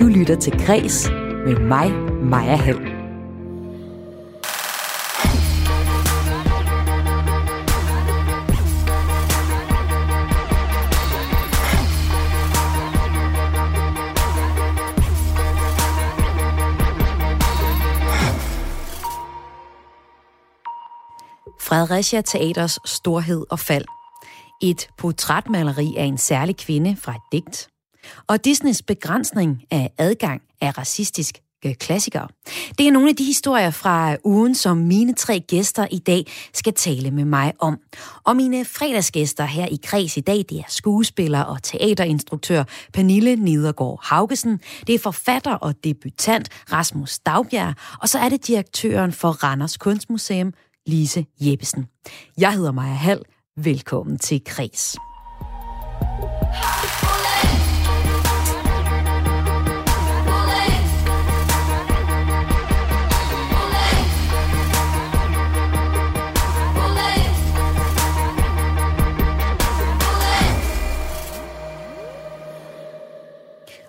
Du lytter til Græs med mig, Maja Hall. Fredericia Teaters storhed og fald. Et portrætmaleri af en særlig kvinde fra et digt. Og Disneys begrænsning af adgang af racistisk øh, klassikere. Det er nogle af de historier fra ugen, som mine tre gæster i dag skal tale med mig om. Og mine fredagsgæster her i Kreds i dag, det er skuespiller og teaterinstruktør Pernille Nidergaard Haugesen, det er forfatter og debutant Rasmus Dagbjerg, og så er det direktøren for Randers Kunstmuseum, Lise Jeppesen. Jeg hedder Maja Hall. Velkommen til Kreds.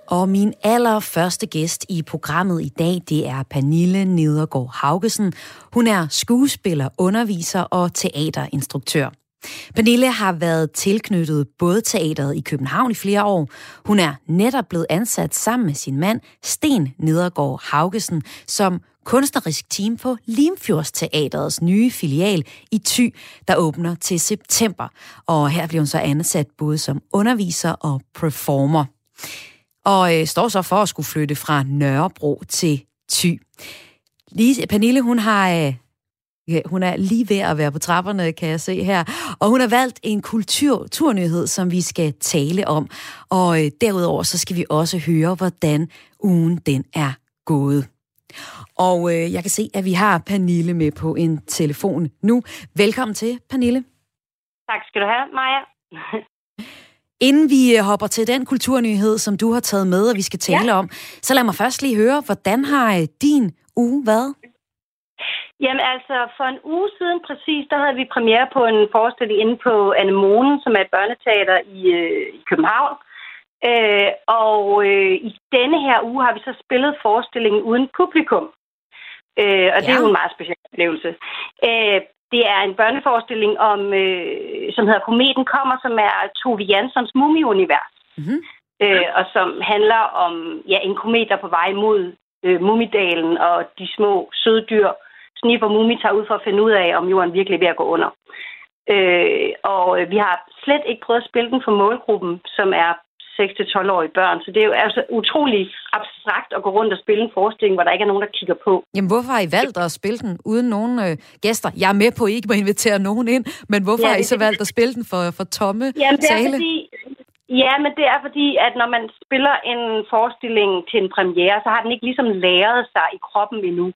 Og min allerførste gæst i programmet i dag, det er Pernille Nedergaard Haugesen. Hun er skuespiller, underviser og teaterinstruktør. Pernille har været tilknyttet både teateret i København i flere år. Hun er netop blevet ansat sammen med sin mand, Sten Nedergaard Haugesen, som kunstnerisk team på Limfjords Teaterets nye filial i Thy, der åbner til september. Og her bliver hun så ansat både som underviser og performer og øh, står så for at skulle flytte fra Nørrebro til Thy. Lise, Pernille, hun har... Øh, hun er lige ved at være på trapperne, kan jeg se her. Og hun har valgt en kulturnyhed, som vi skal tale om. Og øh, derudover så skal vi også høre, hvordan ugen den er gået. Og øh, jeg kan se, at vi har Pernille med på en telefon nu. Velkommen til, Pernille. Tak skal du have, Maja. Inden vi øh, hopper til den kulturnyhed, som du har taget med, og vi skal tale ja. om, så lad mig først lige høre, hvordan har øh, din uge været? Jamen altså, for en uge siden præcis, der havde vi premiere på en forestilling inde på Anemonen, som er et børneteater i, øh, i København. Øh, og øh, i denne her uge har vi så spillet forestillingen uden publikum. Øh, og ja. det er jo en meget speciel oplevelse. Øh, det er en børneforestilling, om, øh, som hedder Kometen kommer, som er Tove Janssons mumieunivers. Mm-hmm. Øh, og som handler om ja, en komet, der er på vej mod øh, Mumidalen og de små søde dyr. Snip og Mumi tager ud for at finde ud af, om jorden virkelig er ved at gå under. Øh, og øh, vi har slet ikke prøvet at spille den for målgruppen, som er 6-12-årige børn. Så det er jo altså utrolig abstrakt at gå rundt og spille en forestilling, hvor der ikke er nogen, der kigger på. Jamen, hvorfor har I valgt at spille den uden nogen øh, gæster? Jeg er med på, at I ikke må invitere nogen ind, men hvorfor ja, har I så valgt at spille den for, for tomme Jamen, det er sale? Fordi, ja, men det er fordi, at når man spiller en forestilling til en premiere, så har den ikke ligesom læret sig i kroppen endnu.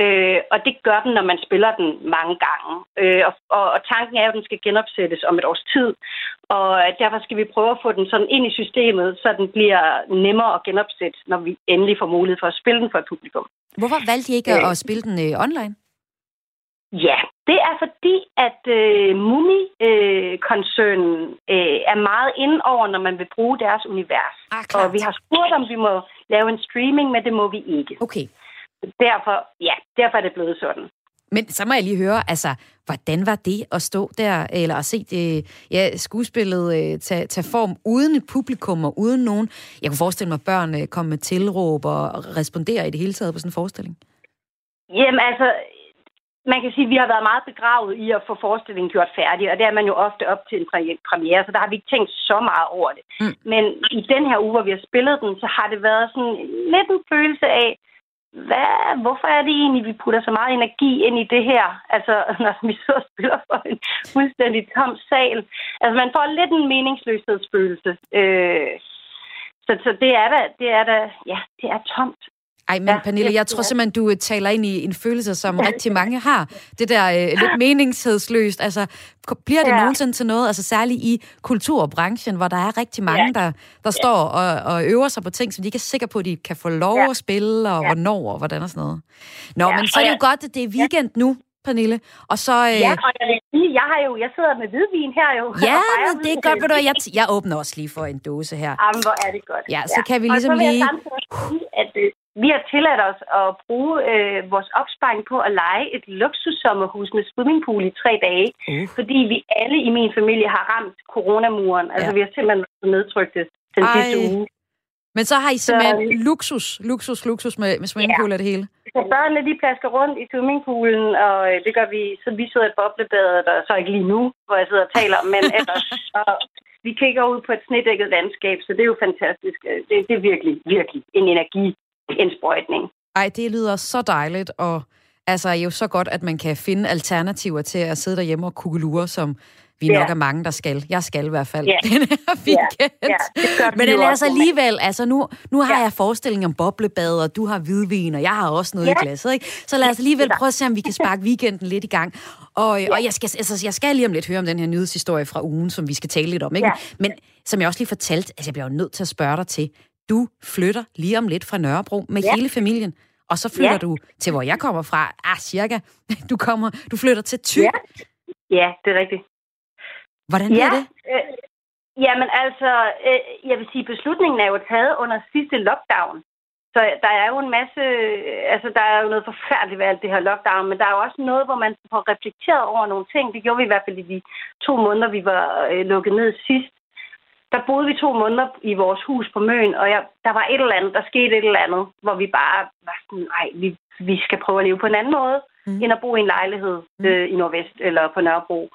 Øh, og det gør den, når man spiller den mange gange. Øh, og, og, og tanken er at den skal genopsættes om et års tid. Og derfor skal vi prøve at få den sådan ind i systemet, så den bliver nemmere at genopsætte, når vi endelig får mulighed for at spille den for et publikum. Hvorfor valgte I ikke øh, at spille den øh, online? Ja, det er fordi, at øh, Mumi-koncernen øh, er meget inde over, når man vil bruge deres univers. Ah, og vi har spurgt, om vi må lave en streaming, men det må vi ikke. Okay. Derfor, ja, derfor er det blevet sådan. Men så må jeg lige høre, altså, hvordan var det at stå der, eller at se det, ja, skuespillet øh, tage, tage form uden et publikum og uden nogen? Jeg kunne forestille mig, at børn øh, komme med tilråb og respondere i det hele taget på sådan en forestilling. Jamen altså, man kan sige, at vi har været meget begravet i at få forestillingen gjort færdig, og det er man jo ofte op til en premiere, så der har vi ikke tænkt så meget over det. Mm. Men i den her uge, hvor vi har spillet den, så har det været sådan lidt en følelse af, hvad, hvorfor er det egentlig, vi putter så meget energi ind i det her? Altså, når vi så spiller for en fuldstændig tom sal. Altså, man får lidt en meningsløshedsfølelse. Øh, så, så det er da, det er da, ja, det er tomt. Ej, men ja, Pernille, jeg tror simpelthen, du taler ind i en følelse, som rigtig mange har. Det der øh, lidt meningshedsløst. Altså, bliver det ja. nogensinde til noget, altså særligt i kulturbranchen, hvor der er rigtig mange, ja. der, der ja. står og, og øver sig på ting, som de ikke er sikre på, at de kan få lov ja. at spille, og ja. hvornår, og hvordan og sådan noget. Nå, ja, men så er det jo godt, at det er weekend ja. nu, Pernille. Og så, øh... Ja, og jeg vil lige, jeg har jo, jeg sidder med hvidvin her jo. Ja, men det er godt, ved du, jeg, jeg åbner også lige for en dåse her. Jamen, hvor er det godt. Ja, så kan vi ligesom og så vil lige... Jeg sige, at øh, vi har tilladt os at bruge øh, vores opsparing på at lege et luksussommerhus med swimmingpool i tre dage, Uh. fordi vi alle i min familie har ramt coronamuren. Altså, Ja. vi har simpelthen været nedtrykte den Ej. sidste uge. Men så har I simpelthen luksus, luksus, luksus med, med swimmingpool og det hele. Så børnene, de plasker rundt i swimmingpoolen, og øh, det gør vi, så vi sidder i boblebadet, og så ikke lige nu, hvor jeg sidder og taler, men ellers. Og vi kigger ud på et snedækket landskab, så det er jo fantastisk. Øh, Det, det er virkelig, virkelig en energiindsprøjtning. Ej, det lyder så dejligt, og altså jo så godt, at man kan finde alternativer til at sidde derhjemme og kugelure, som vi Ja. nok er mange, der skal. Jeg skal i hvert fald Ja. den her weekend. ja, det gør vi Men ellers alligevel, altså nu, nu har Ja. jeg forestilling om boblebad, og du har hvidvin, og jeg har også noget Ja. i glasset, ikke? Så lad os alligevel Ja. prøve at se, om vi kan sparke weekenden lidt i gang. Og, og jeg, skal, altså, jeg skal lige om lidt høre om den her nyhedshistorie fra ugen, som vi skal tale lidt om, ikke? Ja. Men som jeg også lige fortalte, altså jeg bliver jo nødt til at spørge dig til, du flytter lige om lidt fra Nørrebro med Ja. hele familien, og så flytter Ja. du til, hvor jeg kommer fra, ah, cirka. Du, kommer, du flytter til Thy. Ja. Ja, det er rigtigt. Hvordan Ja, er det? øh, jamen altså, øh, jeg vil sige, beslutningen er jo taget under sidste lockdown. Så der er jo en masse, altså der er jo noget forfærdeligt ved alt det her lockdown, men der er jo også noget, hvor man får reflekteret over nogle ting. Det gjorde vi i hvert fald i de to måneder, vi var øh, lukket ned sidst. Der boede vi to måneder i vores hus på Møn, og jeg, der var et eller andet, der skete et eller andet, hvor vi bare var sådan, nej, vi, vi skal prøve at leve på en anden måde, Mm. end at bo i en lejlighed Mm. øh, i Nordvest eller på Nørrebro.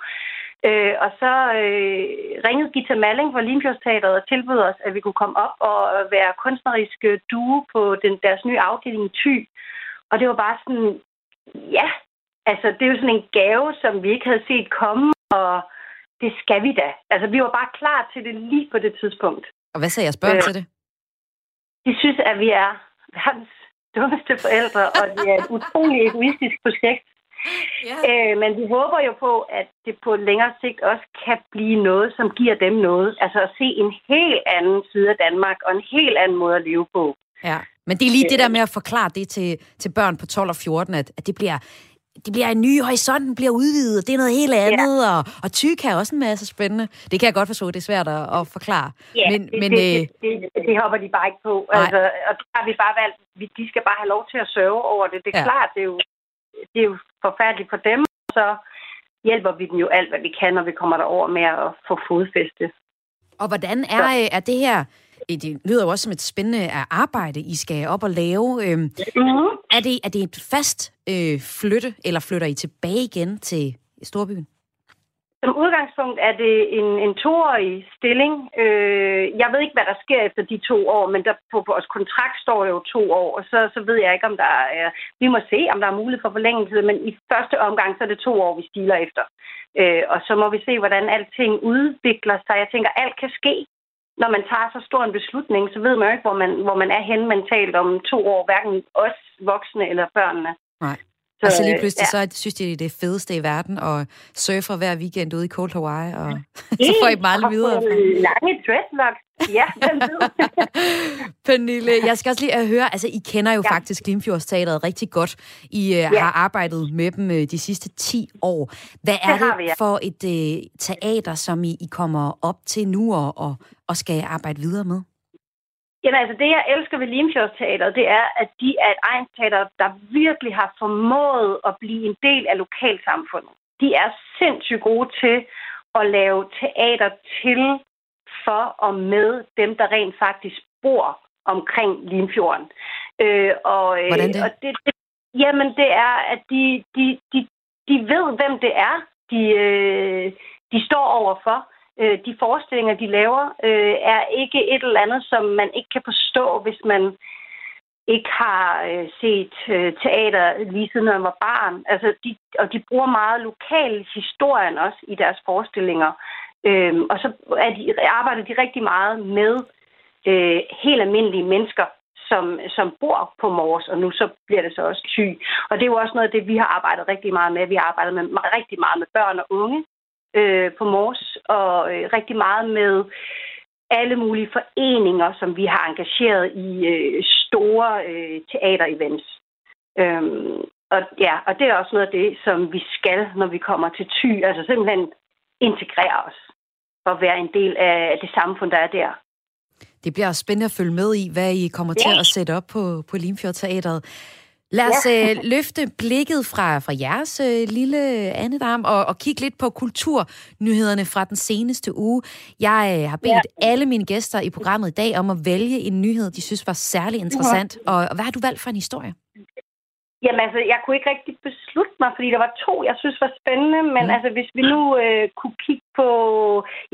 Øh, og så øh, ringede Gita Malling fra Limfjordsteateret og tilbød os, at vi kunne komme op og være kunstnerisk øh, duo på den, deres nye afdeling i Thy. Og det var bare sådan, ja, altså det er jo sådan en gave, som vi ikke havde set komme, og det skal vi da. Altså vi var bare klar til det lige på det tidspunkt. Og hvad sagde jeres børn Øh, til det? De synes, at vi er verdens dummeste forældre, og det er et utroligt egoistisk projekt. Ja. Øh, men vi håber jo på, at det på længere sigt også kan blive noget, som giver dem noget. Altså at se en helt anden side af Danmark, og en helt anden måde at leve på. ja. Men det er lige det der med at forklare det til, til børn på 12 og 14, at, at det bliver det bliver en ny horisonten bliver udvidet, det er noget helt andet, ja. og, og ty kan også en masse spændende. Det kan jeg godt forstå, det er svært at, at forklare. Ja, men, det, men, det, øh, det, det, det hopper de bare ikke på. Nej. Altså, og der har vi bare valgt, vi- de skal bare have lov til at sørge over det. Det er Ja. klart, det er, jo, det er jo forfærdeligt for dem, og så hjælper vi dem jo alt, hvad vi kan, når vi kommer derover med at få fodfæste. Og hvordan er, øh, er det her... øh, Det lyder jo også som et spændende arbejde, I skal op og lave. Øhm, Mm-hmm. er, det, er det et fast øh, flytte, eller flytter I tilbage igen til Storbyen? Som udgangspunkt er det en, en toårig stilling. Øh, jeg ved ikke, hvad der sker efter de to år, men der på vores kontrakt står det jo to år, og så, så ved jeg ikke, om der er... Vi må se, om der er mulighed for forlængelse, men i første omgang, så er det to år, vi stiler efter. Øh, og så må vi se, hvordan alting udvikler sig. Jeg tænker, alt kan ske. Når man tager så stor en beslutning, så ved man jo ikke, hvor man, hvor man er henne mentalt om to år, hverken os voksne eller børnene. Nej. Så, Og så lige pludselig, ja. så synes de, det er det fedeste i verden, og surfer hver weekend ude i Cold Hawaii, og så får I dem aldrig videre. Lange dreadlocks. Ja. Pernille, jeg skal også lige øh, høre, altså I kender jo ja. Faktisk Limfjordsteateret rigtig godt. I øh, Ja. har arbejdet med dem øh, de sidste 10 år. Hvad er Det det, vi, ja. for et øh, teater, som I, I kommer op til nu og, og, og skal arbejde videre med? Jamen altså, det jeg elsker ved Limfjordsteateret, det er, at de er et egensteater, der virkelig har formået at blive en del af lokalsamfundet. De er sindssygt gode til at lave teater til, for og med dem, der rent faktisk bor omkring Limfjorden. Øh, og, øh, Hvordan det? Og det, det? Jamen, det er, at de, de, de, de ved, hvem det er, de, øh, de står overfor. Øh, de forestillinger, de laver, øh, er ikke et eller andet, som man ikke kan forstå, hvis man ikke har øh, set øh, teater lige siden man var barn. Altså, de, og de bruger meget lokal historien også i deres forestillinger. Øh, og så er de, arbejder de rigtig meget med øh, helt almindelige mennesker, som, som bor på Mors, og nu så bliver det så også ty. Og det er jo også noget af det, vi har arbejdet rigtig meget med. Vi har arbejdet med, rigtig meget med børn og unge øh, på Mors, og øh, rigtig meget med alle mulige foreninger, som vi har engageret i øh, store øh, teaterevents. Øhm, og, ja, og det er også noget af det, som vi skal, når vi kommer til ty. Altså simpelthen integrere os og være en del af det samfund, der er der. Det bliver spændende at følge med i, hvad I kommer ja. til at sætte op på, på Limfjord Teatret. Lad os ja. øh, løfte blikket fra, fra jeres øh, lille andedam og, og kigge lidt på kulturnyhederne fra den seneste uge. Jeg øh, har bedt ja. alle mine gæster i programmet i dag om at vælge en nyhed, de synes var særlig interessant. Ja. Og, og hvad har du valgt for en historie? Jamen altså, jeg kunne ikke rigtig beslutte mig, fordi der var to, jeg synes var spændende. Men mm. altså, hvis vi nu øh, kunne kigge på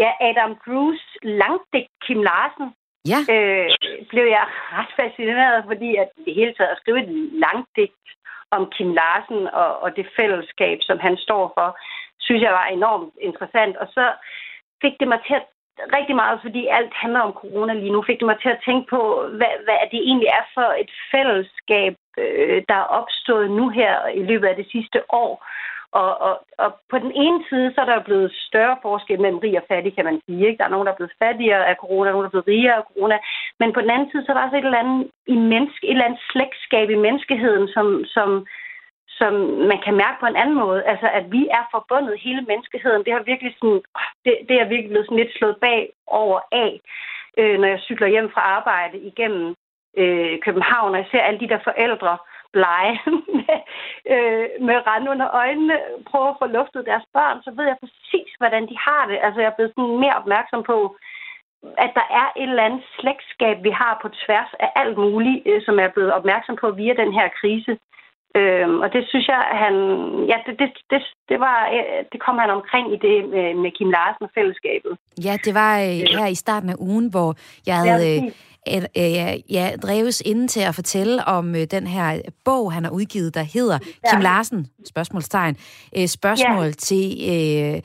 ja, Adam Drews langdigt Kim Larsen, ja. øh, blev jeg ret fascineret, fordi at det hele taget at skrive et langt digt om Kim Larsen og, og det fællesskab, som han står for, synes jeg var enormt interessant. Og så fik det mig til at rigtig meget, fordi alt handler om corona lige nu, fik det mig til at tænke på, hvad, hvad det egentlig er for et fællesskab, øh, der er opstået nu her i løbet af det sidste år. Og, og, og på den ene side, så er der blevet større forskel mellem rig og fattig, kan man sige. Ikke? Der er nogen, der er blevet fattigere af corona, nogen, der er blevet rigere af corona. Men på den anden side, så er der også et eller andet, i menneske, et eller andet slægtskab i menneskeheden, som, som, som man kan mærke på en anden måde. Altså, at vi er forbundet hele menneskeheden. Det har virkelig sådan, det, det er virkelig blevet sådan lidt slået bag over af, øh, når jeg cykler hjem fra arbejde igennem øh, København, og jeg ser alle de der forældre blege med, øh, med rand under øjnene, prøve at få luftet deres børn, så ved jeg præcis, hvordan de har det. Altså, jeg er blevet sådan mere opmærksom på, at der er et eller andet slægtskab, vi har på tværs af alt muligt, øh, som er blevet opmærksom på via den her krise. Øhm, og det synes jeg, han, ja, det, det, det, det, var, øh, det kom han omkring i det med, med Kim Larsen og fællesskabet. Ja, det var øh, her i starten af ugen, hvor jeg havde ja, et, øh, ja, dreves inden til at fortælle om øh, den her bog, han har udgivet, der hedder ja. Kim Larsen, spørgsmålstegn, øh, spørgsmål ja. til... Øh,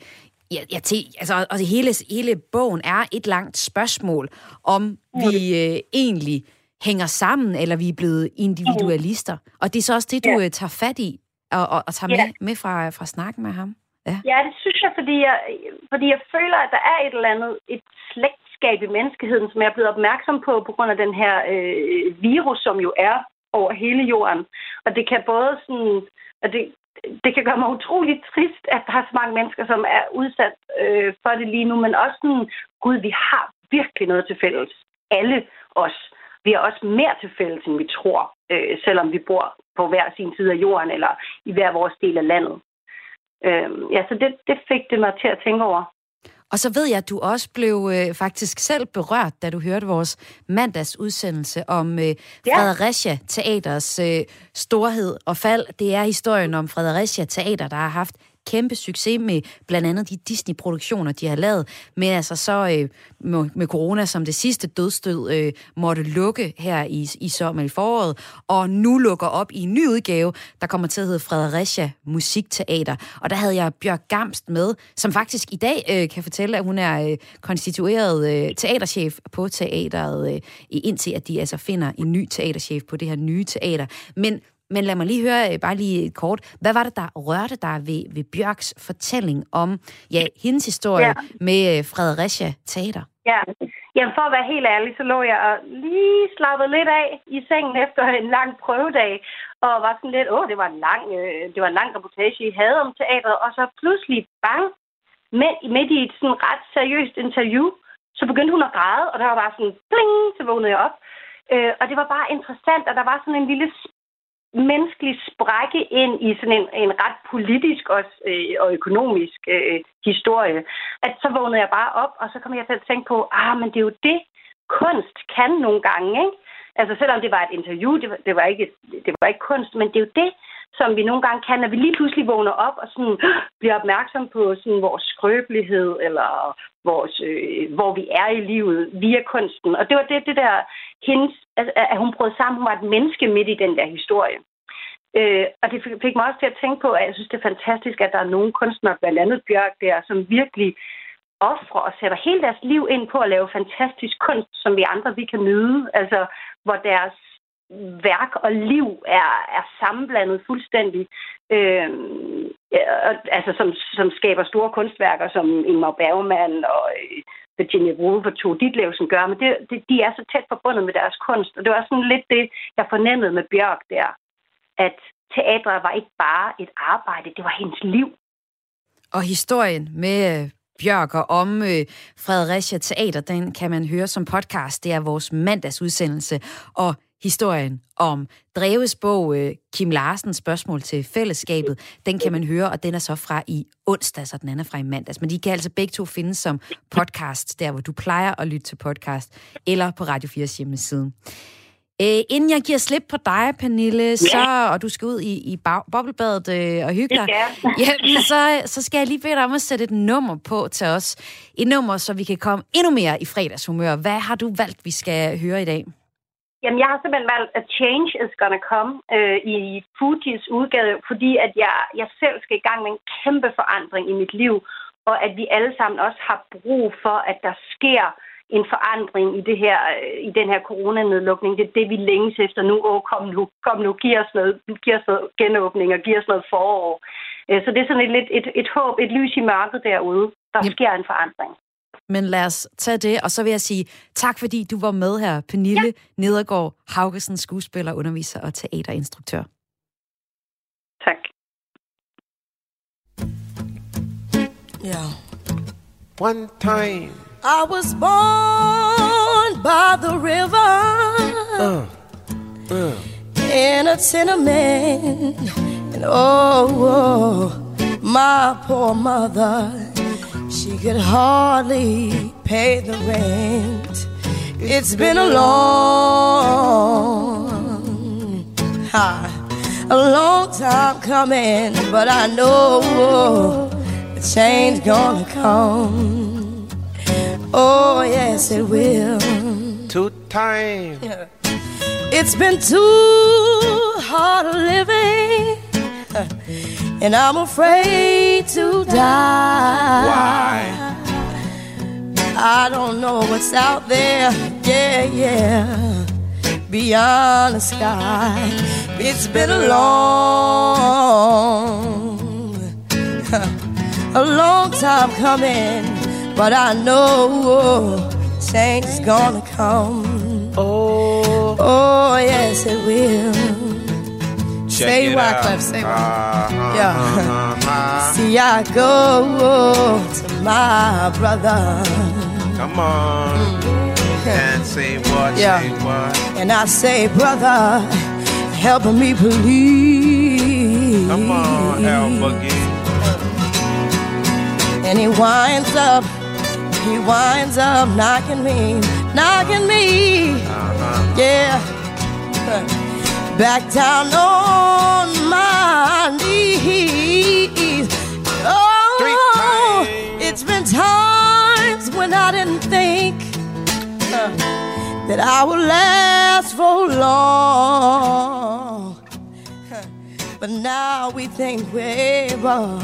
Ja, ja til, altså, og hele, hele bogen er et langt spørgsmål, om vi øh, egentlig hænger sammen, eller vi er blevet individualister. Og det er så også det, du ja. Øh, tager fat i, og, og, og tager ja. med, med fra, fra snakken med ham. Ja. ja, det synes jeg, fordi jeg, fordi jeg føler, at der er et eller andet, et slægtskab i menneskeheden, som jeg er blevet opmærksom på, på grund af den her øh, virus, som jo er over hele jorden. Og det kan både sådan, at det, det kan gøre mig utrolig trist, at der er så mange mennesker, som er udsat øh, for det lige nu, men også sådan, gud, vi har virkelig noget til fælles. Alle os. Vi har også mere til fælles, end vi tror, øh, selvom vi bor på hver sin side af jorden, eller i hver vores del af landet. Øh, ja, så det, det fik det mig til at tænke over. Og så ved jeg, at du også blev øh, faktisk selv berørt, da du hørte vores mandags udsendelse om øh, Fredericia Teaters øh, storhed og fald. Det er historien om Fredericia Teater, der har haft kæmpe succes med blandt andet de Disney-produktioner, de har lavet, men altså så øh, med, med corona som det sidste dødstød øh, måtte lukke her i, i sommer i foråret, og nu lukker op i en ny udgave, der kommer til at hedde Fredericia Musikteater. Og der havde jeg Bjørk Gamst med, som faktisk i dag øh, kan fortælle, at hun er øh, konstitueret øh, teaterchef på teateret, øh, indtil at de altså finder en ny teaterchef på det her nye teater. Men men lad mig lige høre, øh, bare lige kort, hvad var det, der rørte dig ved, ved Bjørks fortælling om ja, hendes historie ja. med øh, Fredericia Teater? Ja, Jamen for at være helt ærlig, så lå jeg og lige slappet lidt af i sengen efter en lang prøvedag, og var sådan lidt, åh, det var en lang, øh, det var en lang reportage, I havde om teateret, og så pludselig, bang, midt, midt i et sådan ret seriøst interview, så begyndte hun at græde, og der var bare sådan, bling, så vågnede jeg op. Øh, og det var bare interessant, og der var sådan en lille menneskelig sprække ind i sådan en, en ret politisk og, øh, og økonomisk øh, historie, at så vågnede jeg bare op, og så kom jeg til at tænke på, ah, men det er jo det, kunst kan nogle gange, ikke? Altså selvom det var et interview, det var, det var, ikke, det var ikke kunst, men det er jo det, som vi nogle gange kan, når vi lige pludselig vågner op og sådan, bliver opmærksom på sådan, vores skrøbelighed, eller vores, øh, hvor vi er i livet via kunsten. Og det var det, det der, hendes, at, at hun brød sammen, hun var et menneske midt i den der historie. Øh, og det fik mig også til at tænke på, at jeg synes, det er fantastisk, at der er nogle kunstnere, blandt andet Bjørk der, som virkelig offrer og sætter hele deres liv ind på at lave fantastisk kunst, som vi andre vi kan nyde. Altså, hvor deres værk og liv er, er sammenblandet fuldstændig. Øh, altså som, som skaber store kunstværker, som Ingmar Bergman og øh, Virginia Woolf og Tove Ditlevsen gør, men det, det, de er så tæt forbundet med deres kunst, og det var sådan lidt det, jeg fornemmede med Bjørk der, at teatret var ikke bare et arbejde, det var hendes liv. Og historien med øh, Bjørk og om øh, Fredericia Teater, den kan man høre som podcast. Det er vores mandagsudsendelse. Og historien om Dreves bog øh, Kim Larsens spørgsmål til fællesskabet, den kan man høre, og den er så fra i onsdag, så den anden er fra i mandags. Men de kan altså begge to findes som podcast, der hvor du plejer at lytte til podcast, eller på Radio 4's hjemmeside. Øh, inden jeg giver slip på dig, Pernille, så, og du skal ud i, i boblebadet øh, og hygge dig, ja, så, så skal jeg lige bede dig om at sætte et nummer på til os. Et nummer, så vi kan komme endnu mere i fredagshumør. Hvad har du valgt, vi skal høre i dag? Jamen, jeg har simpelthen valgt A Change is Gonna Come øh, i Fujis udgave, fordi at jeg, jeg selv skal i gang med en kæmpe forandring i mit liv, og at vi alle sammen også har brug for, at der sker en forandring i det her øh, i den her coronanedlukning. Det er det, vi længes efter nu. Åh, kom nu, kom nu, giv os noget, giv os noget genåbning og giv os noget forår. Øh, så det er sådan et, et, et, et håb, et lys i mørket derude. Der sker en forandring. Men lad os tage det, og så vil jeg sige tak, fordi du var med her, Pernille ja. Nedergaard Haugesen, skuespiller, underviser og teaterinstruktør. Tak. Ja. One time. I was born by the river uh, uh. in a tenement, and oh, oh, my poor mother, she could hardly pay the rent. It's been a long, ha, a long time coming, but I know the change gonna come. Oh, yes, it will. Too time. It's been too hard living, and I'm afraid to die. Why? I don't know what's out there, yeah, yeah, beyond the sky. It's been a long, a long time coming but I know change is gonna come. Oh, oh yes, it will. Say Wyclef, say uh-huh, Yeah. See, I go to my brother. Come on. Mm. And say what, Yeah. say what. And I say, brother, help me please. Come on, El Boogie. And he winds up he winds up knocking me, knocking me, Uh-huh. yeah, back down on my knees. Oh, it's been times when I didn't think uh, that I would last for long, but now we think we're able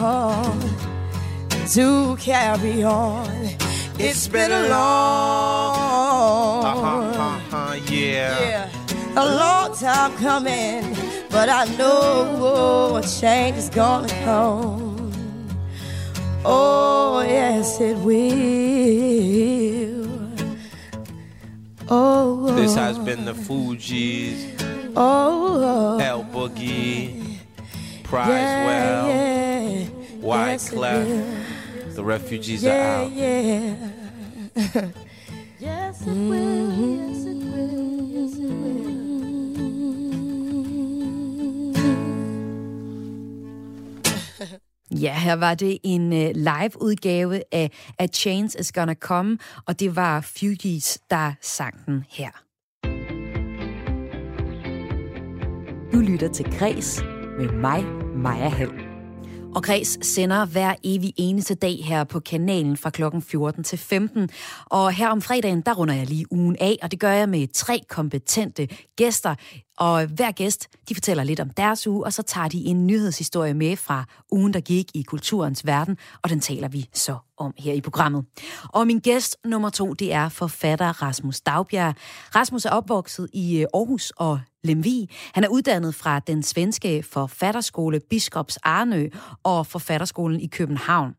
to carry on. It's been a long, Uh-huh, uh-huh, yeah. yeah, a long time coming, but I know a change is gonna come. Oh yes, it will. Oh, oh. This has been the Fugees, oh, oh. El Boogie, Prize yeah, Well, yeah. Yes, it Wyclef. will. The refugees are out. yeah. yes, it will. Yes, it will. Ja, her var det en uh, live-udgave af A Chance Is Gonna Come, og det var Fugees, der sang den her. Du lytter til Græs med mig, Maja Hall. Og Græs sender hver evig eneste dag her på kanalen fra klokken 14 til 15. Og her om fredagen, der runder jeg lige ugen af, og det gør jeg med tre kompetente gæster. Og hver gæst, de fortæller lidt om deres uge, og så tager de en nyhedshistorie med fra ugen, der gik i kulturens verden, og den taler vi så om her i programmet. Og min gæst nummer to, det er forfatter Rasmus Dagbjerg. Rasmus er opvokset i øh, Aarhus og Lemvig. Han er uddannet fra den svenske forfatterskole Biskops Arnø og forfatterskolen i København.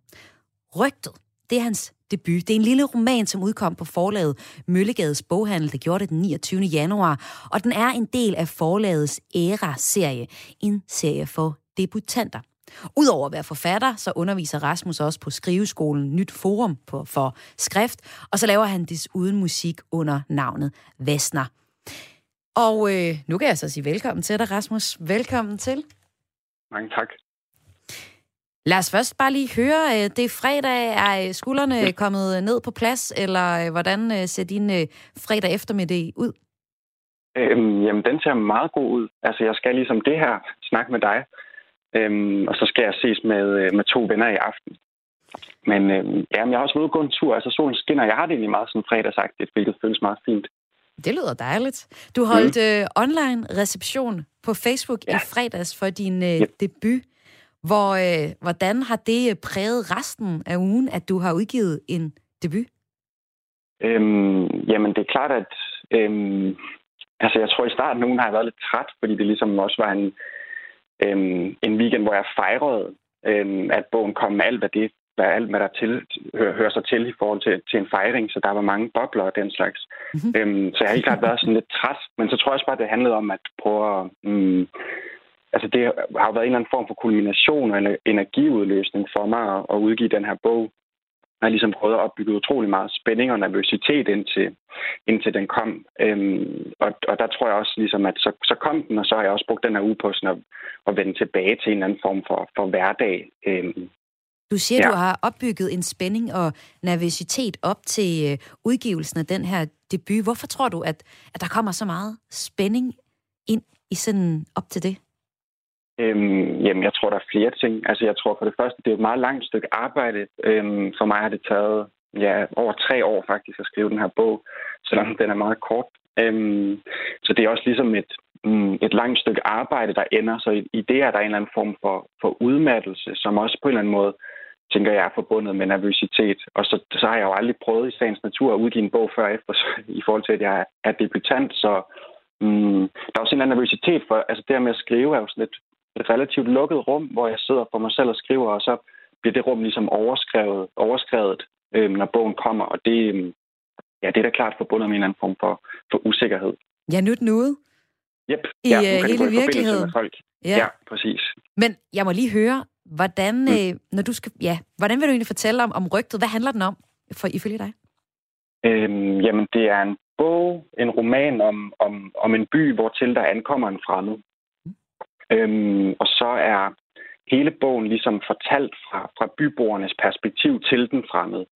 Rygtet, det er hans debut. Det er en lille roman, som udkom på forlaget Møllegades Boghandel. Det gjorde det den 29. januar, og den er en del af forlagets Æra-serie. En serie for debutanter. Udover at være forfatter, så underviser Rasmus også på skriveskolen Nyt Forum på, for skrift, og så laver han desuden musik under navnet Vesner. Og øh, nu kan jeg så sige velkommen til dig, Rasmus. Velkommen til. Mange tak. Lad os først bare lige høre, øh, det er fredag, er skuldrene kommet ned på plads, eller øh, hvordan øh, ser din fredag eftermiddag ud? Øhm, jamen, den ser meget god ud. Altså, jeg skal ligesom det her snakke med dig, øhm, og så skal jeg ses med, med to venner i aften. Men øhm, jamen, jeg har også været ude og gå en tur. Altså, solen skinner. Jeg har det egentlig meget sådan fredagsagtigt, hvilket føles meget fint. Det lyder dejligt. Du holdt mm. øh, online reception på Facebook ja. i fredags for din øh, yep. debut. Hvor, øh, hvordan har det præget resten af ugen, at du har udgivet en debut? Øhm, jamen, det er klart, at øhm, altså, jeg tror, i starten nogen har jeg været lidt træt, fordi det ligesom også var en, øhm, en weekend, hvor jeg fejrede, øhm, at bogen kom med alt, hvad det hvad alt, hvad der til, hører, hører sig til i forhold til, til en fejring, så der var mange bobler og den slags. Mm-hmm. Øhm, så jeg har helt klart været sådan lidt træt, men så tror jeg også bare, det handlede om at prøve at... Mm, altså det har jo været en eller anden form for kulmination og energiudløsning for mig at, at udgive den her bog. Jeg har ligesom prøvet at opbygge utrolig meget spænding og nervøsitet indtil, indtil den kom. Øhm, og, og der tror jeg også, ligesom, at så, så kom den, og så har jeg også brugt den her uge på sådan at, at vende tilbage til en eller anden form for, for hverdag. Øhm, du siger, ja. du har opbygget en spænding og nervøsitet op til øh, udgivelsen af den her debut. Hvorfor tror du, at, at der kommer så meget spænding ind i sådan op til det? Øhm, jamen, jeg tror, der er flere ting. Altså, jeg tror for det første, det er et meget langt stykke arbejde. Øhm, for mig har det taget ja, over tre år faktisk at skrive den her bog, selvom den er meget kort. Øhm, så det er også ligesom et, mm, et langt stykke arbejde, der ender. Så i, i det er der en eller anden form for, for udmattelse, som også på en eller anden måde tænker jeg er forbundet med nervøsitet. Og så, så har jeg jo aldrig prøvet i sagens natur at udgive en bog før efter, i forhold til, at jeg er debutant. Så mm, der er også en eller anden nervøsitet for, altså det med at skrive er jo sådan et, et relativt lukket rum, hvor jeg sidder for mig selv og skriver, og så bliver det rum ligesom overskrevet, overskrevet øh, når bogen kommer. Og det, øh, ja, det er da klart forbundet med en eller anden form for, for usikkerhed. Ja, nyt nude. Yep. I ja, uh, hele virkeligheden. Folk. Ja. ja, præcis. Men jeg må lige høre, hvordan, mm. øh, når du skal, ja, hvordan vil du egentlig fortælle om, om rygtet? Hvad handler den om, for ifølge dig? Øhm, jamen, det er en bog, en roman om, om, om en by, hvor til der ankommer en fremmed. Øhm, og så er hele bogen ligesom fortalt fra, fra byborgernes perspektiv til den fremmede.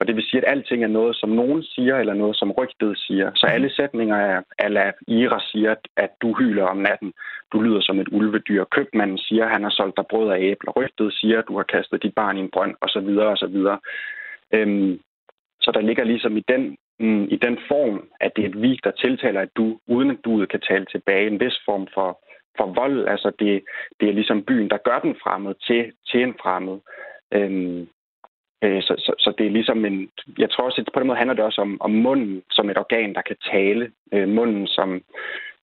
Og det vil sige, at alting er noget, som nogen siger, eller noget, som rygtet siger. Så alle sætninger er, at Ira siger, at du hyler om natten. Du lyder som et ulvedyr. Købmanden siger, at han har solgt dig brød af æbler. Rygtet siger, at du har kastet dit barn i en brønd, osv. osv. Øhm, så der ligger ligesom i den, mm, i den form, at det er et vig, der tiltaler, at du, uden at du kan tale tilbage, en vis form for for vold. Altså det, det er ligesom byen, der gør den fremmed til, til en fremmed. Øhm, øh, så, så, så det er ligesom en... Jeg tror også, at på den måde handler det også om, om munden som et organ, der kan tale. Øh, munden som,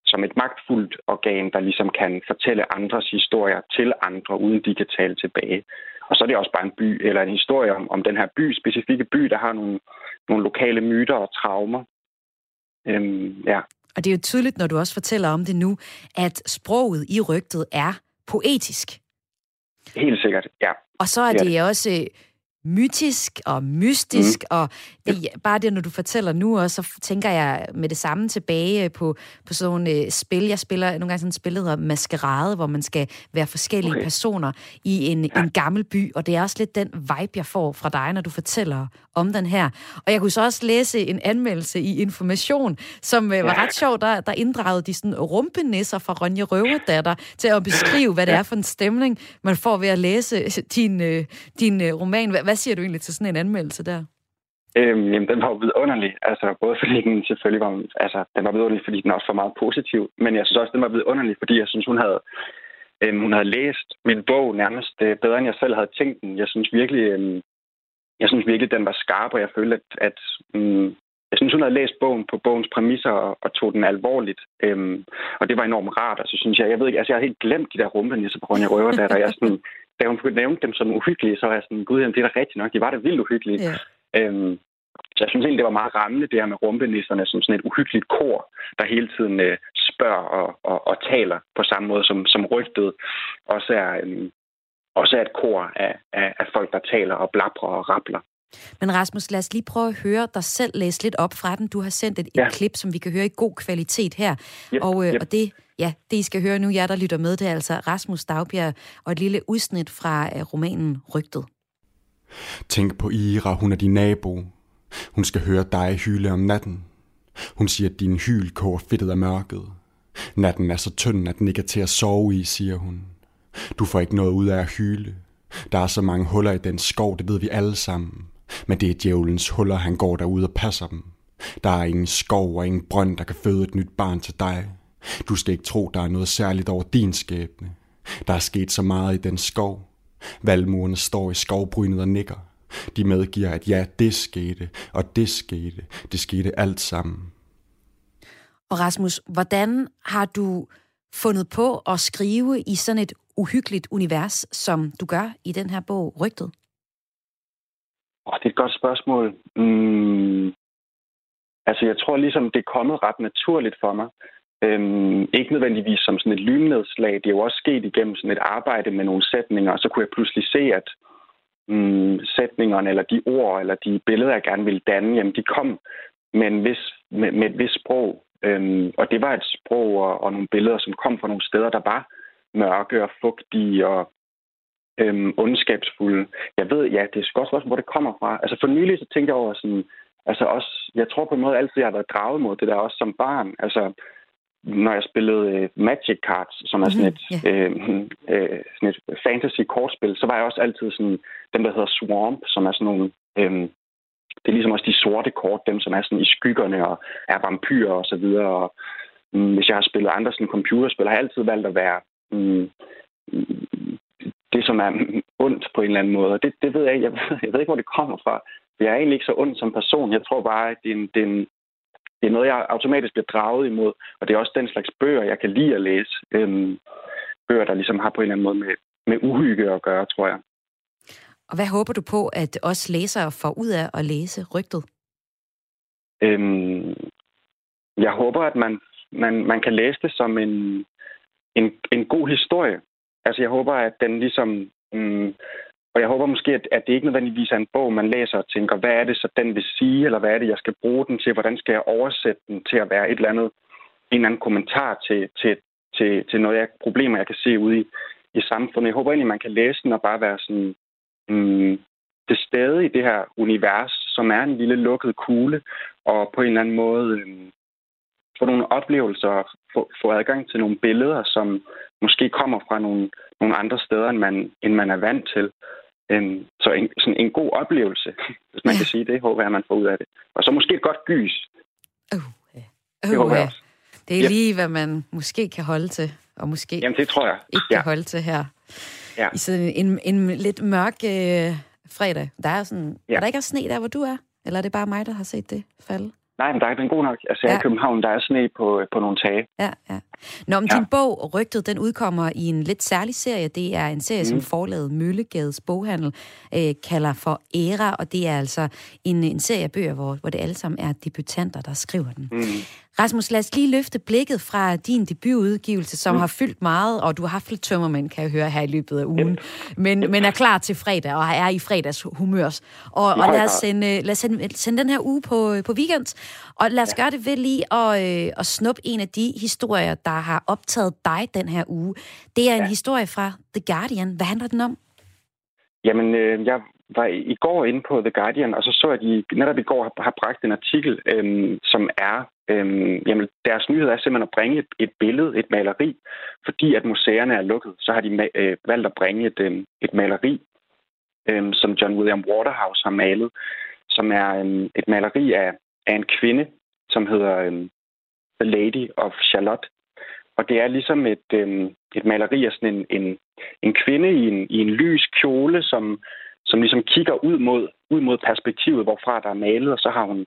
som et magtfuldt organ, der ligesom kan fortælle andres historier til andre, uden de kan tale tilbage. Og så er det også bare en by, eller en historie om, om den her by, specifikke by, der har nogle, nogle lokale myter og traumer. Øhm, ja. Og det er jo tydeligt, når du også fortæller om det nu, at sproget i rygtet er poetisk. Helt sikkert, ja. Og så er det, det også mytisk og mystisk, mm. og det, bare det, når du fortæller nu også, så tænker jeg med det samme tilbage på, på sådan nogle uh, spil. Jeg spiller nogle gange sådan et spil, der hedder Maskerade, hvor man skal være forskellige okay. personer i en, ja. en gammel by, og det er også lidt den vibe, jeg får fra dig, når du fortæller om den her. Og jeg kunne så også læse en anmeldelse i Information, som uh, var ja. ret sjov, der, der inddragede de sådan rumpenisser fra Ronja Røverdatter til at beskrive, hvad det er for en stemning, man får ved at læse din, uh, din uh, roman. Hvad, hvad siger du egentlig til sådan en anmeldelse der? Øhm, jamen, den var jo vidunderlig. Altså, både fordi den selvfølgelig var, altså, den var vidunderlig, fordi den også var meget positiv, men jeg synes også, den var vidunderlig, fordi jeg synes, hun havde, øhm, hun havde læst min bog nærmest øh, bedre, end jeg selv havde tænkt den. Jeg synes virkelig, øhm, jeg synes virkelig, den var skarp, og jeg følte, at, at øhm, jeg synes, hun havde læst bogen på bogens præmisser og, og tog den alvorligt. Øhm, og det var enormt rart. Og så synes jeg, jeg ved ikke, altså jeg har helt glemt de der rumpenisser på Ronja Røver, der, der jeg sådan, da hun nævnte dem som uhyggelige, så var jeg sådan, gud, jamen, det er da rigtigt nok, de var da vildt uhyggelige. Yeah. Øhm, så jeg synes egentlig, det var meget rammende, det her med rumpenisserne som sådan et uhyggeligt kor, der hele tiden øh, spørger og, og, og taler på samme måde som, som rygtet også er, øhm, også er et kor af, af, af folk, der taler og blabrer og rappler. Men Rasmus, lad os lige prøve at høre dig selv læse lidt op fra den. Du har sendt et, ja. et klip, som vi kan høre i god kvalitet her. Yep, og, øh, yep. og det, ja, det, I skal høre nu, jer der lytter med, det er altså Rasmus Dagbjerg og et lille udsnit fra øh, romanen Rygtet. Tænk på Ira, hun er din nabo. Hun skal høre dig hyle om natten. Hun siger, at din hyl koger fedtet af mørket. Natten er så tynd, at den ikke er til at sove i, siger hun. Du får ikke noget ud af at hyle. Der er så mange huller i den skov, det ved vi alle sammen. Men det er djævelens huller, han går derude og passer dem. Der er ingen skov og ingen brønd, der kan føde et nyt barn til dig. Du skal ikke tro, der er noget særligt over din skæbne. Der er sket så meget i den skov. Valmurene står i skovbrynet og nikker. De medgiver, at ja, det skete, og det skete. Det skete alt sammen. Og Rasmus, hvordan har du fundet på at skrive i sådan et uhyggeligt univers, som du gør i den her bog, Rygtet? Oh, det er et godt spørgsmål. Mm. Altså, jeg tror ligesom, det er kommet ret naturligt for mig. Øhm, ikke nødvendigvis som sådan et lynnedslag. Det er jo også sket igennem sådan et arbejde med nogle sætninger, og så kunne jeg pludselig se, at mm, sætningerne, eller de ord, eller de billeder, jeg gerne ville danne, jamen, de kom med, en vis, med, med et vis sprog. Øhm, og det var et sprog og, og nogle billeder, som kom fra nogle steder, der var mørke og fugtige og øhm, ondskabsfulde. Jeg ved, ja, det er også også, hvor det kommer fra. Altså for nylig så tænkte jeg over sådan, altså også, jeg tror på en måde altid, jeg har været draget mod det der også som barn. Altså, når jeg spillede øh, Magic Cards, som er sådan et, mm-hmm. øh, øh, sådan et fantasy-kortspil, så var jeg også altid sådan, dem der hedder Swamp, som er sådan nogle, øh, det er ligesom også de sorte kort, dem som er sådan i skyggerne og er vampyrer og så videre. Og, mm, hvis jeg har spillet andre sådan computerspil, har jeg altid valgt at være mm, det, som er ondt på en eller anden måde. det, det ved jeg ikke. Jeg ved, jeg ved ikke, hvor det kommer fra. Jeg er egentlig ikke så ond som person. Jeg tror bare, at det er en, det er en, det er noget, jeg automatisk bliver draget imod. Og det er også den slags bøger, jeg kan lide at læse. Øhm, bøger, der ligesom har på en eller anden måde med, med uhygge at gøre, tror jeg. Og hvad håber du på, at os læsere får ud af at læse rygtet? Øhm, jeg håber, at man, man, man kan læse det som en, en, en god historie. Altså, jeg håber, at den ligesom... Mm, og jeg håber måske, at, at det ikke nødvendigvis er en bog, man læser og tænker, hvad er det så, den vil sige, eller hvad er det, jeg skal bruge den til, hvordan skal jeg oversætte den til at være et eller andet, en eller anden kommentar til, til, til, til noget, jeg, problemer, jeg kan se ude i, i samfundet. Jeg håber egentlig, man kan læse den og bare være sådan mm, det stede i det her univers, som er en lille lukket kugle, og på en eller anden måde mm, få nogle oplevelser, få, få adgang til nogle billeder, som måske kommer fra nogle, nogle andre steder, end man, end man er vant til. Um, så en, sådan en god oplevelse, hvis man ja. kan sige det, håber jeg, man får ud af det. Og så måske et godt gys. Uh, yeah. uh, det håber jeg også. Det er yep. lige, hvad man måske kan holde til, og måske Jamen, det tror jeg. ikke ja. kan holde til her. Ja. I sådan en, en lidt mørk øh, fredag. Der er, sådan, ja. er der ikke også sne der, hvor du er? Eller er det bare mig, der har set det falde? Nej, men der er den god nok. Altså, ja. i København, der er sne på, på nogle tage. Ja, ja. Nå, men ja. din bog, Rygtet, den udkommer i en lidt særlig serie. Det er en serie, mm. som forlaget Møllegades Boghandel øh, kalder for Æra, og det er altså en, en serie af bøger, hvor, hvor det alle sammen er debutanter, der skriver den. Mm. Rasmus, lad os lige løfte blikket fra din debutudgivelse, som mm. har fyldt meget, og du har haft lidt tømmermænd, kan jeg høre her i løbet af ugen, yep. men, men er klar til fredag, og er i fredags humørs. Og, og lad os, sende, lad os sende, sende den her uge på, på weekend, og lad os ja. gøre det ved lige at, øh, at snuppe en af de historier, der har optaget dig den her uge. Det er en ja. historie fra The Guardian. Hvad handler den om? Jamen, øh, jeg var i går inde på The Guardian, og så så jeg, at de netop i går har, har bragt en artikel, øh, som er Øhm, jamen, deres nyhed er simpelthen at bringe et, et billede, et maleri. Fordi at museerne er lukket, så har de øh, valgt at bringe et, øh, et maleri, øh, som John William Waterhouse har malet, som er øh, et maleri af, af en kvinde, som hedder øh, The Lady of Charlotte. Og det er ligesom et, øh, et maleri af sådan en, en, en kvinde i en, i en lys kjole, som, som ligesom kigger ud mod, ud mod perspektivet, hvorfra der er malet, og så har hun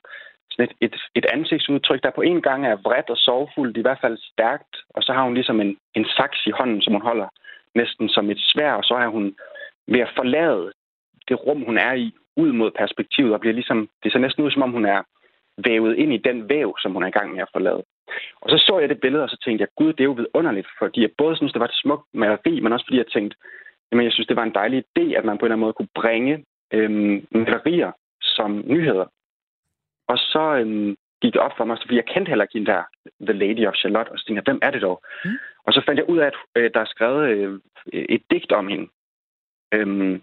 sådan et, et, et ansigtsudtryk, der på en gang er vredt og sorgfuldt, i hvert fald stærkt, og så har hun ligesom en, en saks i hånden, som hun holder næsten som et svær, og så er hun ved at forlade det rum, hun er i, ud mod perspektivet, og bliver ligesom, det ser næsten ud, som om hun er vævet ind i den væv, som hun er i gang med at forlade. Og så så jeg det billede, og så tænkte jeg, gud, det er jo vidunderligt, fordi jeg både synes, det var et smukt maleri, men også fordi jeg tænkte, jamen jeg synes, det var en dejlig idé, at man på en eller anden måde kunne bringe øhm, malerier som nyheder. Og så øhm, gik det op for mig, fordi jeg kendte heller ikke hende der, The Lady of Charlotte, og så tænkte jeg, hvem er det dog? Mm. Og så fandt jeg ud af, at øh, der er skrevet øh, et digt om hende. Øhm,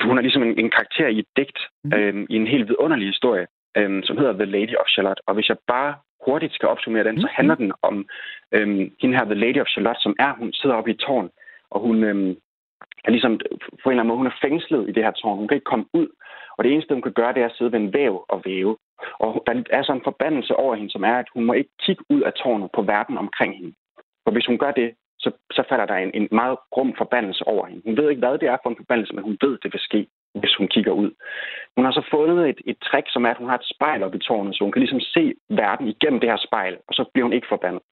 hun er ligesom en, en karakter i et digt, mm. øhm, i en helt vidunderlig historie, øhm, som hedder The Lady of Charlotte. Og hvis jeg bare hurtigt skal opsummere den, mm. så handler den om øhm, hende her, The Lady of Charlotte, som er, hun sidder oppe i et tårn, og hun øhm, er ligesom, på en eller anden måde, hun er fængslet i det her tårn. Hun kan ikke komme ud, og det eneste, hun kan gøre, det er at sidde ved en væv og væve. Og der er sådan en forbandelse over hende, som er, at hun må ikke kigge ud af tårnet på verden omkring hende. For hvis hun gør det, så, så falder der en, en meget grum forbandelse over hende. Hun ved ikke, hvad det er for en forbandelse, men hun ved, det vil ske, hvis hun kigger ud. Hun har så fundet et, et trick, som er, at hun har et spejl op i tårnet, så hun kan ligesom se verden igennem det her spejl, og så bliver hun ikke forbandet.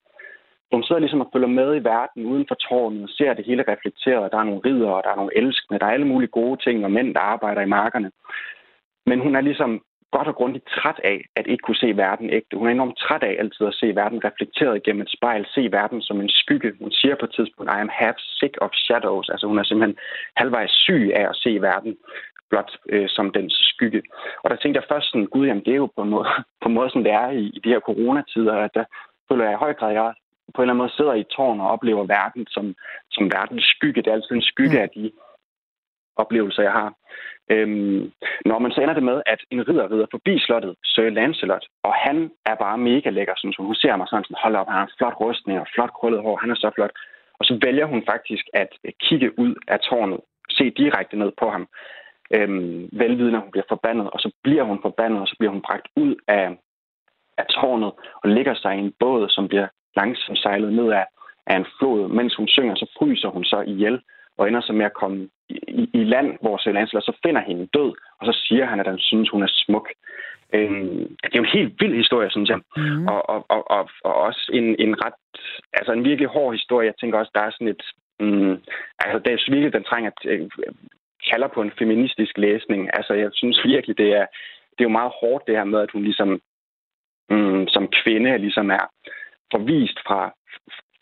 Hun sidder ligesom og følger med i verden uden for tårnet og ser det hele reflekteret. Der er nogle ridder, og der er nogle elskende, der er alle mulige gode ting, og mænd, der arbejder i markerne. Men hun er ligesom godt og grundigt træt af at ikke kunne se verden ægte. Hun er enormt træt af altid at se verden reflekteret gennem et spejl, se verden som en skygge. Hun siger på et tidspunkt, I am half sick of shadows. Altså hun er simpelthen halvvejs syg af at se verden blot øh, som dens skygge. Og der tænkte jeg først sådan, gud, jamen det er jo på en måde, på en måde sådan det er i, i de her coronatider, at der føler jeg i høj grad, at jeg på en eller anden måde sidder i et tårn og oplever verden som, som verdens skygge. Det er altid en skygge af de oplevelser, jeg har. Øhm, når man så ender det med, at en ridder rider forbi slottet, Sir Lancelot, og han er bare mega lækker, sådan, så hun ser mig sådan, sådan hold op, han har en flot rustning og flot krøllet hår, han er så flot. Og så vælger hun faktisk at kigge ud af tårnet, se direkte ned på ham, øhm, velvidende, at hun bliver forbandet, og så bliver hun forbandet, og så bliver hun bragt ud af, af tårnet og ligger sig i en båd, som bliver langsomt sejlet ned af, af en flod. Mens hun synger, så fryser hun så ihjel og ender så med at komme i, i land, hvor Sir Lancelot så finder hende død, og så siger han, at han synes, hun er smuk. Øhm, det er jo en helt vild historie, synes jeg. Mm. Og, og, og, og, og også en, en ret, altså en virkelig hård historie. Jeg tænker også, der er sådan et, mm, altså det er virkelig, den trænger, øh, kalder på en feministisk læsning. Altså jeg synes virkelig, det er, det er jo meget hårdt det her med, at hun ligesom mm, som kvinde ligesom er forvist fra,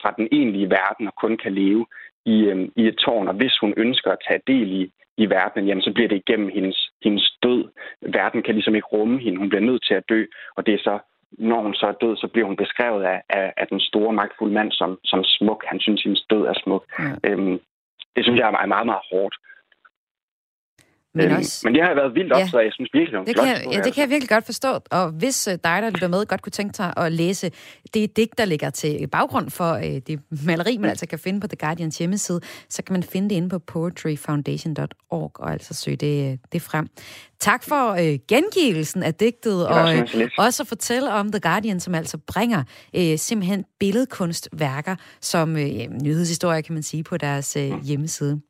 fra den egentlige verden og kun kan leve i, øhm, i et tårn, og hvis hun ønsker at tage del i, i verden, jamen, så bliver det igennem hendes, hendes død. Verden kan ligesom ikke rumme hende. Hun bliver nødt til at dø, og det er så, når hun så er død, så bliver hun beskrevet af, af, af den store, magtfulde mand som, som smuk. Han synes, hendes død er smuk. Ja. Øhm, det synes jeg er meget, meget hårdt. Men, øhm, også, men det har været vildt ja, optaget, jeg synes virkelig, det, det kan, ja, det kan jeg virkelig godt forstå. Og hvis uh, dig, der lytter med, godt kunne tænke sig at læse det digt, der ligger til baggrund for uh, det maleri, man mm. altså kan finde på The Guardians hjemmeside, så kan man finde det inde på poetryfoundation.org og altså søge det, det frem. Tak for uh, gengivelsen af digtet, og uh, også at fortælle om The Guardian, som altså bringer uh, simpelthen billedkunstværker som uh, nyhedshistorie, kan man sige, på deres uh, hjemmeside.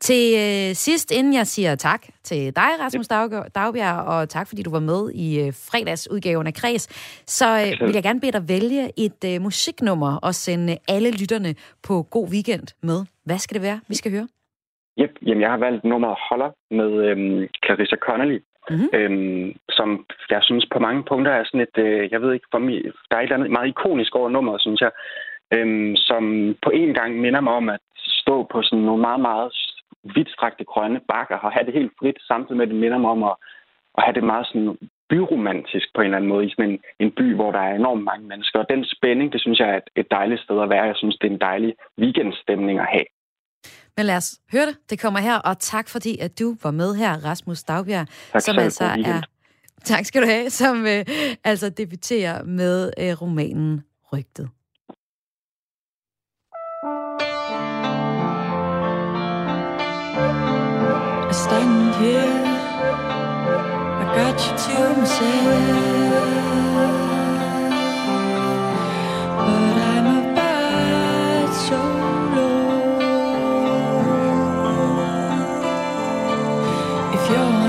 Til øh, sidst, inden jeg siger tak til dig, Rasmus Dagbjerg, og tak fordi du var med i øh, fredagsudgaven af Kreds, så øh, vil jeg gerne bede dig vælge et øh, musiknummer og sende alle lytterne på god weekend med. Hvad skal det være, vi skal høre? Yep. Jamen, jeg har valgt nummeret Holder med øhm, Clarissa Connolly, mm-hmm. øhm, som jeg synes på mange punkter er sådan et, øh, jeg ved ikke, for mig, der er et eller andet meget ikonisk over nummeret, synes jeg, øhm, som på en gang minder mig om at stå på sådan nogle meget, meget vidtstrakte grønne bakker og have det helt frit, samtidig med at det minder mig om at, at have det meget sådan byromantisk på en eller anden måde i sådan en, en by, hvor der er enormt mange mennesker. Og den spænding, det synes jeg er et, et dejligt sted at være. Jeg synes, det er en dejlig weekendstemning at have. Men lad os høre det. Det kommer her, og tak fordi, at du var med her, Rasmus Dagbjerg, tak, som altså er... Tak skal du have, som øh, altså debuterer med øh, romanen Rygtet. standing here. I got you to myself, but I'm a bad solo. If you're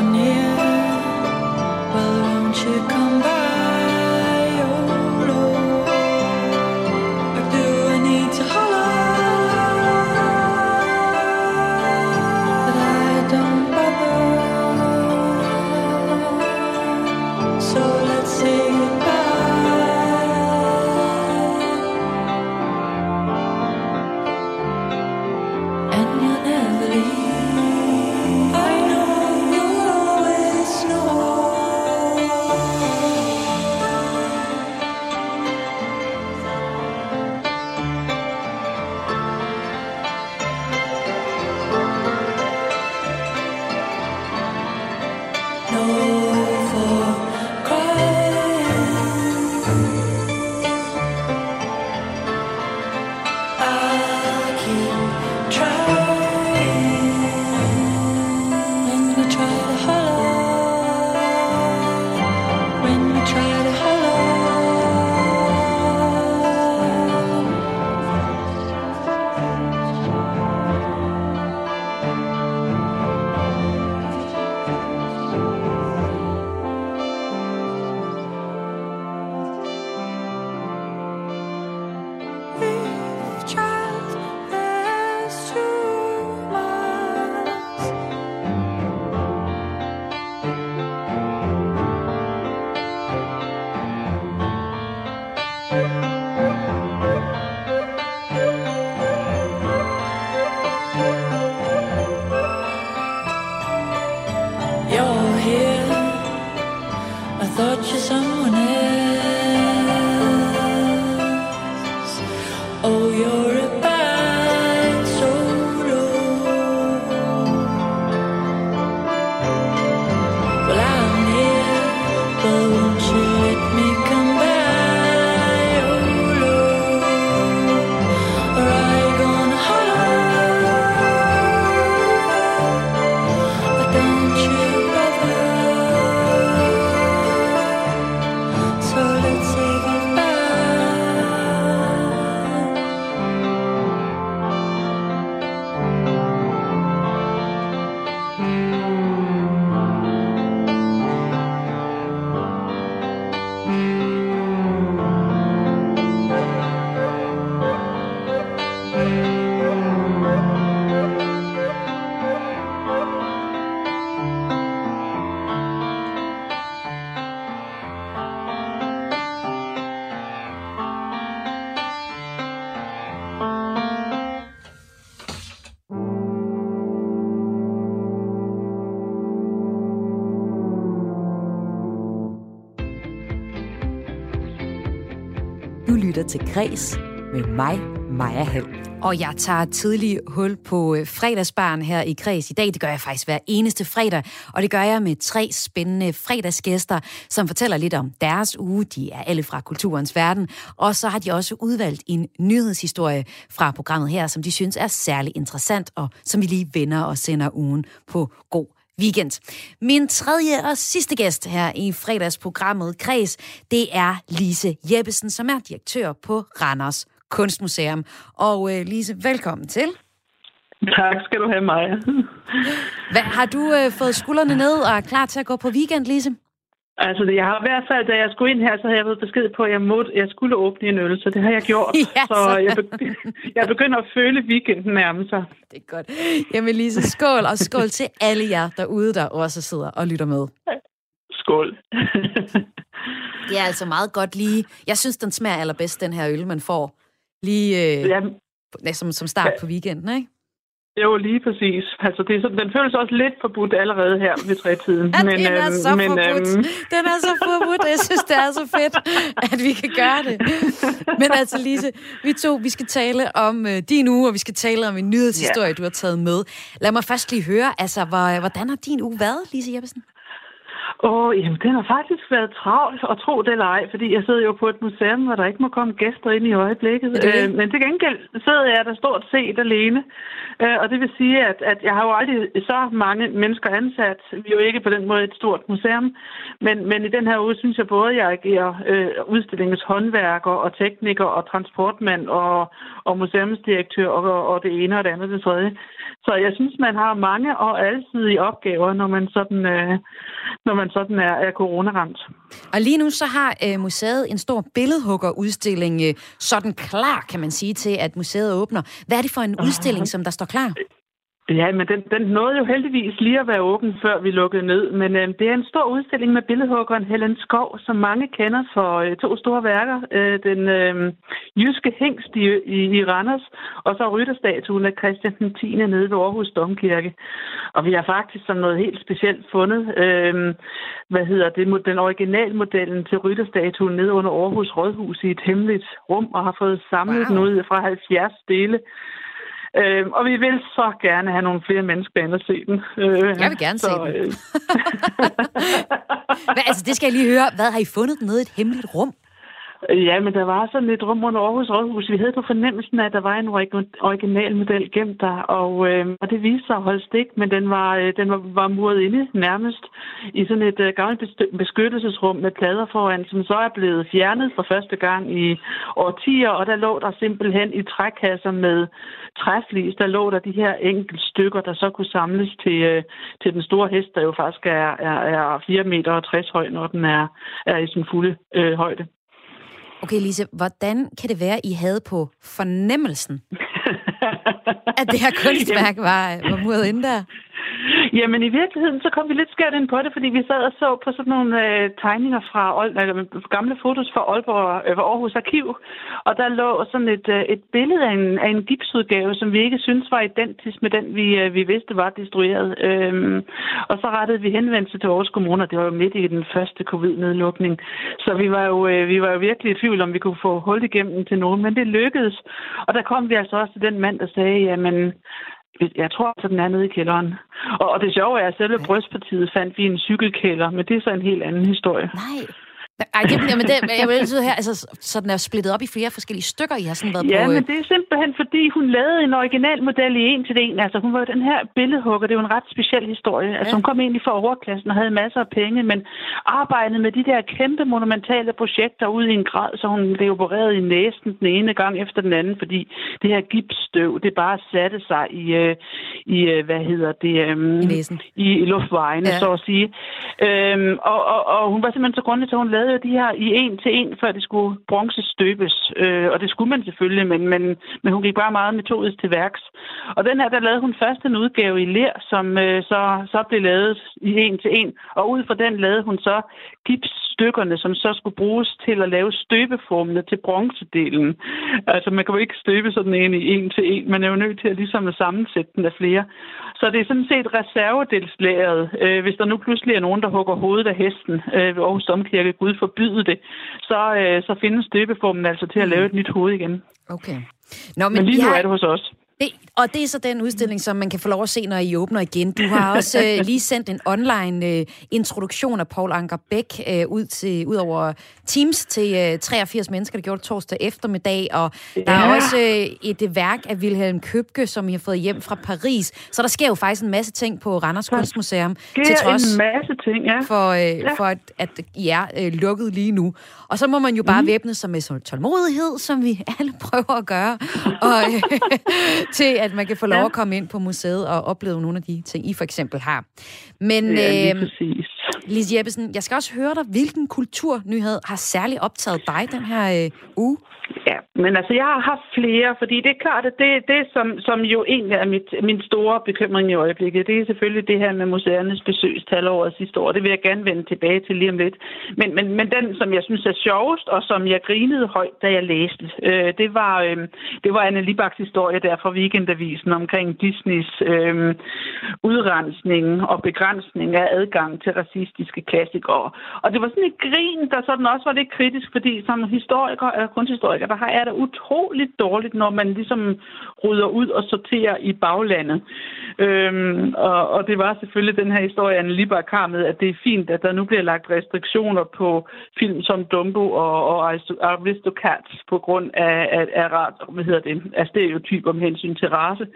til Græs med mig, Maja Hall. Og jeg tager tidlig hul på øh, fredagsbarn her i Kreds i dag. Det gør jeg faktisk hver eneste fredag, og det gør jeg med tre spændende fredagsgæster, som fortæller lidt om deres uge. De er alle fra kulturens verden, og så har de også udvalgt en nyhedshistorie fra programmet her, som de synes er særlig interessant, og som vi lige vender og sender ugen på god weekend. Min tredje og sidste gæst her i fredagsprogrammet Kreds, det er Lise Jeppesen, som er direktør på Randers Kunstmuseum. Og øh, Lise, velkommen til. Tak skal du have, Maja. Hvad, har du øh, fået skuldrene ned og er klar til at gå på weekend, Lise? Altså, jeg har i hvert fald, da jeg skulle ind her, så havde jeg fået besked på, at jeg, måtte, jeg skulle åbne en øl, så det har jeg gjort. Ja, så jeg, be- jeg begynder at føle weekenden nærme sig. Det er godt. Jamen Lise, skål, og skål til alle jer derude, der også sidder og lytter med. Skål. det er altså meget godt lige. Jeg synes, den smager allerbedst, den her øl, man får lige øh, ja. som, som start ja. på weekenden, ikke? Jo, lige præcis. Altså, det er så, den føles også lidt forbudt allerede her ved trætiden. Ja, men, den er øhm, så men, forbudt. Øhm... Den er så forbudt. Jeg synes, det er så fedt, at vi kan gøre det. Men altså, Lise, vi to, vi skal tale om øh, din uge, og vi skal tale om en nyhedshistorie, ja. du har taget med. Lad mig først lige høre, altså, hvor, hvordan har din uge været, Lise Jeppesen? Åh, oh, jamen, den har faktisk været travlt, og tro det eller ej, fordi jeg sidder jo på et museum, hvor der ikke må komme gæster ind i øjeblikket. Det. Øh, men til gengæld sidder jeg der stort set alene, øh, og det vil sige, at, at jeg har jo aldrig så mange mennesker ansat. Vi er jo ikke på den måde et stort museum, men, men i den her uge synes jeg både, at jeg agerer øh, udstillingens håndværker og tekniker og transportmand og, og museumsdirektør og, og det ene og det andet og det tredje. Så jeg synes, man har mange og alsidige opgaver, når man sådan, øh, når man sådan er, er coronaramt. Og lige nu så har øh, museet en stor billedhuggerudstilling øh, sådan klar, kan man sige, til at museet åbner. Hvad er det for en udstilling, som der står klar? Ja, men den, den nåede jo heldigvis lige at være åben, før vi lukkede ned. Men øh, det er en stor udstilling med billedhuggeren Helen Skov, som mange kender for øh, to store værker. Øh, den øh, jyske hængst i, i, i Randers, og så rytterstatuen af Christian den 10. nede ved Aarhus Domkirke. Og vi har faktisk som noget helt specielt fundet, øh, hvad hedder det, den originalmodellen til rytterstatuen nede under Aarhus Rådhus i et hemmeligt rum, og har fået samlet wow. den ud fra 70 dele. Øh, og vi vil så gerne have nogle flere mennesker ind og se den. Øh, jeg vil gerne så, se den. Øh. Hvad, altså, det skal jeg lige høre. Hvad har I fundet nede i et hemmeligt rum? Ja, men der var sådan lidt rum under Aarhus Rådhus. Vi havde på fornemmelsen, at der var en original model gemt der, og, øh, og det viste sig at holde stik, men den var, øh, den var, var muret inde nærmest i sådan et øh, gammelt beskyttelsesrum med plader foran, som så er blevet fjernet for første gang i årtier, og der lå der simpelthen i trækasser med træflis, der lå der de her enkelte stykker, der så kunne samles til, øh, til den store hest, der jo faktisk er, er, er 4 meter og 60 høj, når den er, er i sin fulde øh, højde. Okay, Lise, hvordan kan det være, I havde på fornemmelsen, at det her kunstværk var, var muret ind der? Jamen i virkeligheden, så kom vi lidt skært ind på det, fordi vi sad og så på sådan nogle øh, tegninger fra eller, gamle fotos fra Aalborg, øh, Aarhus Arkiv, og der lå sådan et, øh, et billede af en, af en gipsudgave, som vi ikke synes var identisk med den, vi, øh, vi vidste var destrueret. Øhm, og så rettede vi henvendelse til Aarhus Kommune, og det var jo midt i den første covid-nedlukning. Så vi var, jo, øh, vi var jo virkelig i tvivl, om vi kunne få hul igennem til nogen, men det lykkedes. Og der kom vi altså også til den mand, der sagde, jamen jeg tror, at den er nede i kælderen. Og, og det sjove er, at selve brystpartiet fandt vi i en cykelkælder, men det er så en helt anden historie. Nej. Ej, det, jamen det, jeg vil her, altså, så den er splittet op i flere forskellige stykker, I har sådan været ja, på... Ja, men det er simpelthen, fordi hun lavede en original model i en til en. Altså, hun var den her billedhugger, det er jo en ret speciel historie. Altså, ja. hun kom egentlig fra overklassen og havde masser af penge, men arbejdede med de der kæmpe monumentale projekter ud i en grad, så hun blev opereret i næsen den ene gang efter den anden, fordi det her gipsstøv, det bare satte sig i, øh, i øh, hvad hedder det... Øh, I næsen. I, luftvejene, ja. så at sige. Øhm, og, og, og hun var simpelthen så grundig, at hun lavede lavede de her i en til en, før det skulle bronzestøbes. Øh, og det skulle man selvfølgelig, men, men, men hun gik bare meget metodisk til værks. Og den her, der lavede hun først en udgave i ler, som øh, så, så blev lavet i en til en. Og ud fra den lavede hun så gipsstykkerne, som så skulle bruges til at lave støbeformene til bronzedelen. Altså man kan jo ikke støbe sådan en i en til en. Man er jo nødt til at ligesom at sammensætte den af flere. Så det er sådan set reservedelslæret. Øh, hvis der nu pludselig er nogen, der hugger hovedet af hesten øh, ved Aarhus Domkirke, Gud forbyde det, så, øh, så findes støbeformen altså til at lave et nyt hoved igen. Okay. Nå, men, men lige nu har... er det hos os. Det, og det er så den udstilling, som man kan få lov at se, når I åbner igen. Du har også øh, lige sendt en online øh, introduktion af Paul Anker Bæk øh, ud, til, ud over Teams til øh, 83 mennesker, der gjorde det torsdag eftermiddag. Og ja. der er også øh, et værk af Wilhelm Købke, som I har fået hjem fra Paris. Så der sker jo faktisk en masse ting på Randers Kunstmuseum. til trods en masse ting, ja. For, øh, ja. for at, at I er øh, lukket lige nu. Og så må man jo bare mm. væbne sig med tålmodighed, som vi alle prøver at gøre. Og, øh, til, at man kan få lov ja. at komme ind på museet og opleve nogle af de ting, I for eksempel har. Men ja, øh, Lise Jeppesen, jeg skal også høre dig, hvilken kulturnyhed har særligt optaget dig den her øh, uge? Ja, men altså, jeg har haft flere, fordi det er klart, at det, det som, som jo egentlig er mit, min store bekymring i øjeblikket, det er selvfølgelig det her med museernes besøgstal over sidste år. Det vil jeg gerne vende tilbage til lige om lidt. Men, men, men den, som jeg synes er sjovest, og som jeg grinede højt, da jeg læste, øh, det, var, øh, det var Anne Libaks historie der fra Weekendavisen omkring Disneys øh, udrensning og begrænsning af adgang til racistiske klassikere. Og det var sådan et grin, der sådan også var lidt kritisk, fordi som historiker, øh, kunsthistoriker, der har er det utroligt dårligt, når man ligesom rydder ud og sorterer i baglandet. Øhm, og, og det var selvfølgelig den her historie, Anne Libak har med, at det er fint, at der nu bliver lagt restriktioner på film som Dumbo og, og Aristocats på grund af, af, af, hvad hedder det, af stereotyper om hensyn til race.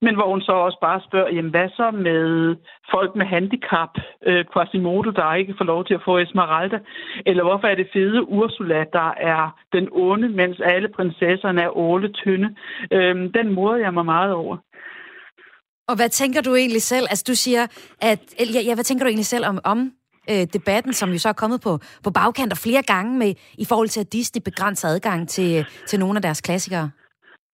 Men hvor hun så også bare spørger, jamen hvad så med folk med handicap, øh, Quasimodo, der ikke får lov til at få Esmeralda, eller hvorfor er det fede Ursula, der er den onde, mens alle prinsesserne er åle tynde. Øhm, den moder jeg mig meget over. Og hvad tænker du egentlig selv? Altså du siger, at, ja, ja hvad tænker du egentlig selv om, om øh, debatten, som jo så er kommet på, på bagkant og flere gange med, i forhold til, at Disney begrænser adgang til, øh, til nogle af deres klassikere?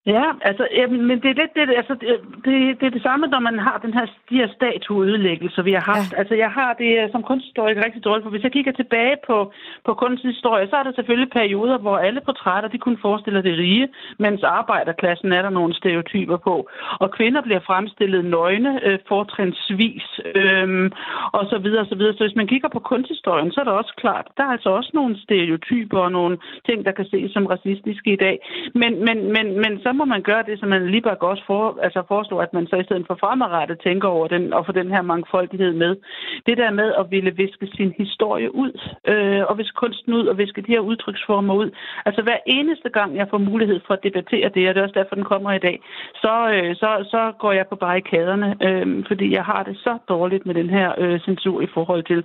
Ja, altså, jamen, men det er lidt det, altså, det, det, det er det samme, når man har den her, de her statueødelæggelser, vi har haft. Ja. Altså, jeg har det øh, som kunsthistoriker rigtig dårligt, for hvis jeg kigger tilbage på, på kunsthistorie, så er der selvfølgelig perioder, hvor alle portrætter, de kunne forestille det rige, mens arbejderklassen er der nogle stereotyper på. Og kvinder bliver fremstillet nøgne, øh, fortrinsvis, øh, og så videre, og så videre. Så hvis man kigger på kunsthistorien, så er der også klart, der er altså også nogle stereotyper og nogle ting, der kan ses som racistiske i dag. Men, men, men, men så må man gøre det, som man lige bare også for, altså foreslår, at man så i stedet for fremadrettet tænker over den, og få den her mangfoldighed med. Det der med at ville viske sin historie ud, øh, og viske kunsten ud, og viske de her udtryksformer ud. Altså hver eneste gang, jeg får mulighed for at debattere det, og det er også derfor, den kommer i dag, så, øh, så, så går jeg på barrikaderne, øh, fordi jeg har det så dårligt med den her øh, censur i forhold til,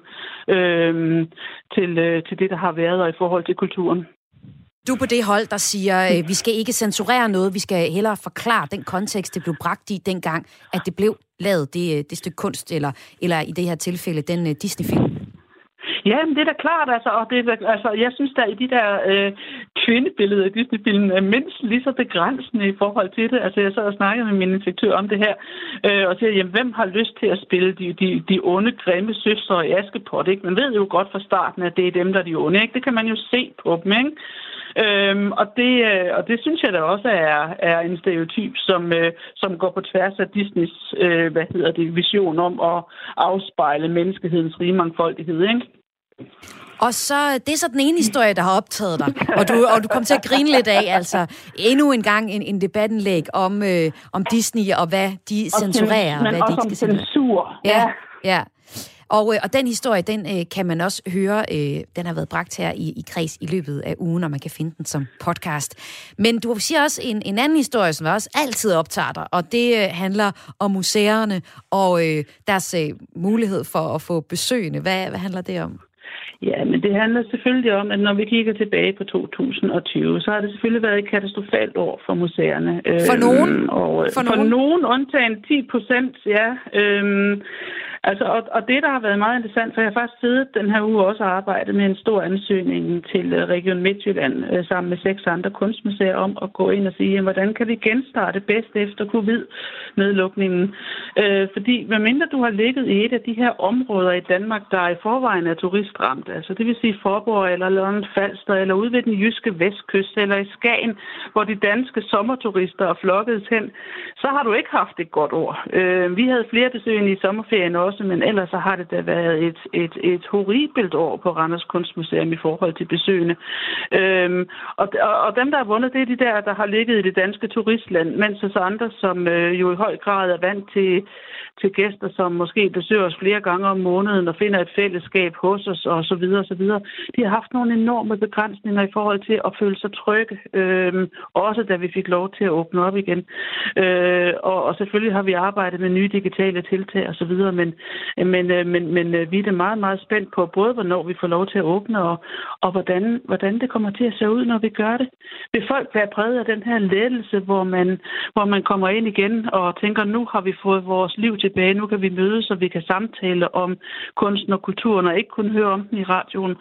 øh, til, øh, til det, der har været, og i forhold til kulturen. Du på det hold, der siger, øh, vi skal ikke censurere noget, vi skal hellere forklare den kontekst, det blev bragt i dengang, at det blev lavet, det, øh, det stykke kunst, eller, eller i det her tilfælde, den uh, Disney-film. Ja, men det er da klart, altså, og det, altså, jeg synes da, i de der øh, kvindebilleder i Disney-filmen er mindst lige så begrænsende i forhold til det. Altså, jeg sad og snakkede med min inspektør om det her, øh, og siger, jamen, hvem har lyst til at spille de, de, de onde, grimme søstre i Askepot, ikke? Man ved jo godt fra starten, at det er dem, der er de onde, ikke? Det kan man jo se på dem, ikke? Øhm, og, det, øh, og det synes jeg da også er, er en stereotyp, som, øh, som går på tværs af Disneys øh, hvad hedder det, vision om at afspejle menneskehedens rige mangfoldighed. Ikke? Og så, det er så den ene historie, der har optaget dig, og du, og du kom til at grine lidt af, altså endnu en gang en, en debattenlæg om, øh, om Disney og hvad de og censurerer. Men hvad også de ikke om censur. Ja, ja. Og, øh, og den historie, den øh, kan man også høre, øh, den har været bragt her i, i kreds i løbet af ugen, og man kan finde den som podcast. Men du siger også en, en anden historie, som også altid optager dig, og det øh, handler om museerne og øh, deres øh, mulighed for at få besøgende. Hvad, hvad handler det om? Ja, men det handler selvfølgelig om, at når vi kigger tilbage på 2020, så har det selvfølgelig været et katastrofalt år for museerne. For nogen? Og, for, for nogen? nogen, undtagen 10 procent, ja. Øhm, Altså, og, og det, der har været meget interessant, for jeg har faktisk siddet den her uge også og arbejdet med en stor ansøgning til øh, Region Midtjylland øh, sammen med seks andre kunstmuseer om at gå ind og sige, jamen, hvordan kan vi genstarte bedst efter covid-nedlukningen? Øh, fordi medmindre du har ligget i et af de her områder i Danmark, der i forvejen er ramt. altså det vil sige Forborg eller London Falster eller ude ved den jyske vestkyst eller i Skagen, hvor de danske sommerturister er flokket hen, så har du ikke haft et godt år. Øh, vi havde flere besøgende i sommerferien også men ellers så har det da været et, et, et horribelt år på Randers Kunstmuseum i forhold til besøgende. Øh, og, og, og dem, der har vundet, det er de der, der har ligget i det danske turistland, mens os andre, som øh, jo i høj grad er vant til, til gæster, som måske besøger os flere gange om måneden og finder et fællesskab hos os og så videre og så videre. De har haft nogle enorme begrænsninger i forhold til at føle sig trygge, øh, også da vi fik lov til at åbne op igen. Øh, og, og selvfølgelig har vi arbejdet med nye digitale tiltag og så videre, men, men, øh, men, men øh, vi er da meget, meget spændt på både, hvornår vi får lov til at åbne og, og hvordan, hvordan det kommer til at se ud, når vi gør det. Vil folk være præget af den her lettelse, hvor man, hvor man kommer ind igen og tænker, nu har vi fået vores liv tilbage. Nu kan vi mødes, og vi kan samtale om kunsten og kulturen, og ikke kun høre om den i radioen.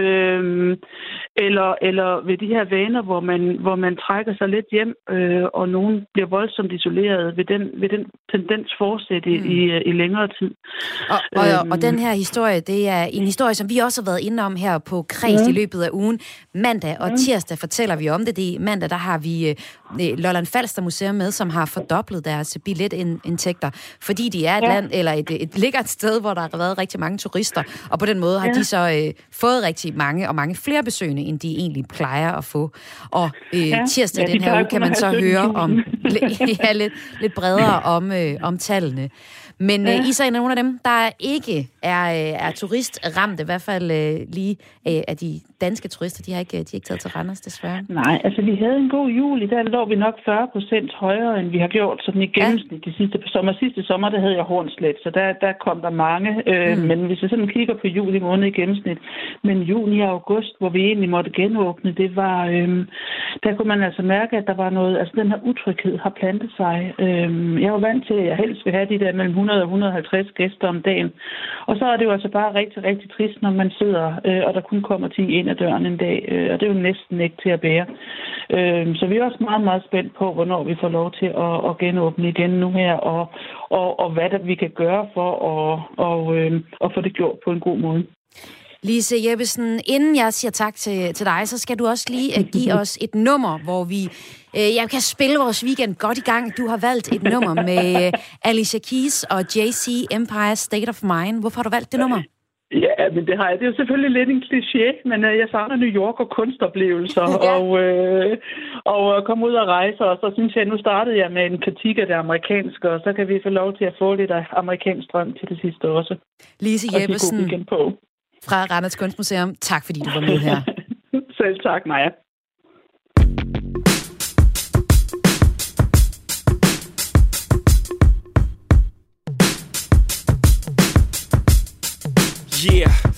Øhm, eller, eller ved de her vaner, hvor man, hvor man trækker sig lidt hjem, øh, og nogen bliver voldsomt isoleret, ved den, ved den tendens fortsætte mm. i, i længere tid. Og, og, øhm, og den her historie, det er en historie, som vi også har været inde om her på Kreds mm. i løbet af ugen. Mandag og mm. tirsdag fortæller vi om det. det er mandag, der har vi øh, Lolland Falster Museum med, som har fordoblet deres billetindtægter, fordi de er et ja. land, eller et, et ligger et sted, hvor der har været rigtig mange turister, og på den måde har ja. de så øh, fået rigtig mange, og mange flere besøgende, end de egentlig plejer at få. Og øh, ja. tirsdag ja, den her uge kan man så høre om ja, lidt, lidt bredere om, øh, om tallene. Men ja. øh, I så er nogle af dem, der ikke er, øh, er turistramt, i hvert fald øh, lige øh, af de danske turister, de har, ikke, de har ikke taget til Randers, desværre. Nej, altså vi havde en god juli, der lå vi nok 40 procent højere, end vi har gjort sådan i gennemsnit ja. de sidste sommer. Sidste sommer, der havde jeg Hornslet, så der, der kom der mange. Øh, mm. Men hvis jeg sådan kigger på juli måned i gennemsnit, men juni og august, hvor vi egentlig måtte genåbne, det var, øh, der kunne man altså mærke, at der var noget, altså den her utryghed har plantet sig. Øh, jeg var vant til, at jeg helst vil have de der mellem 100 og 150 gæster om dagen. Og så er det jo altså bare rigtig, rigtig trist, når man sidder, øh, og der kun kommer 10 ind ad døren en dag. Øh, og det er jo næsten ikke til at bære. Øh, så vi er også meget, meget spændt på, hvornår vi får lov til at, at genåbne igen nu her, og, og, og hvad der vi kan gøre for at, og, øh, at få det gjort på en god måde. Lise Jeppesen, inden jeg siger tak til, til dig, så skal du også lige uh, give os et nummer, hvor vi uh, jeg kan spille vores weekend godt i gang. Du har valgt et nummer med uh, Alicia Keys og JC Empire State of Mind. Hvorfor har du valgt det nummer? Ja, men det har jeg. Det er jo selvfølgelig lidt en kliché, men uh, jeg savner New York og kunstoplevelser. ja. og, uh, og øh, komme ud og rejse. Og så synes jeg, nu startede jeg med en kritik af det amerikanske, og så kan vi få lov til at få lidt af amerikansk drøm til det sidste også. Lise Jeppesen på. Fra Randers Kunstmuseum. Tak fordi du var med her. Selv tak, Maja. Yeah.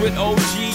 With OG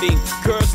me. Girl,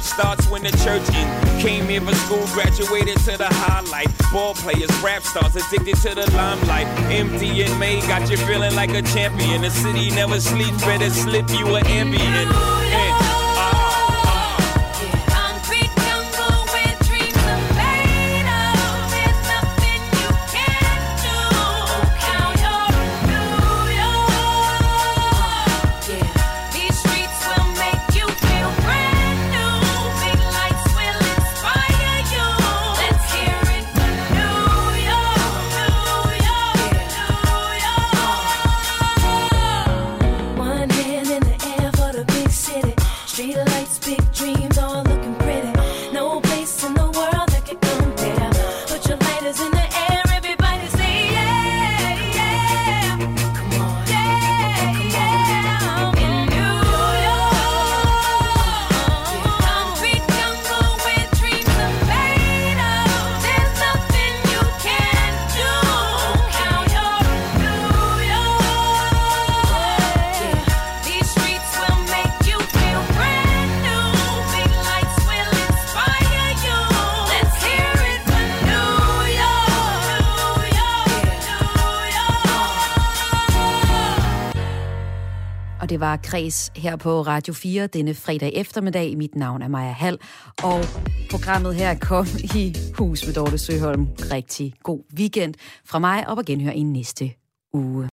life starts when the church in. Came here for school, graduated to the highlight. Ball players, rap stars, addicted to the limelight. Empty and May got you feeling like a champion. The city never sleeps, better slip you an ambient. Var Kreds her på Radio 4 denne fredag eftermiddag. Mit navn er Maja Hall, og programmet her kom i hus med Dorte Søholm. Rigtig god weekend fra mig, og på genhør i næste uge.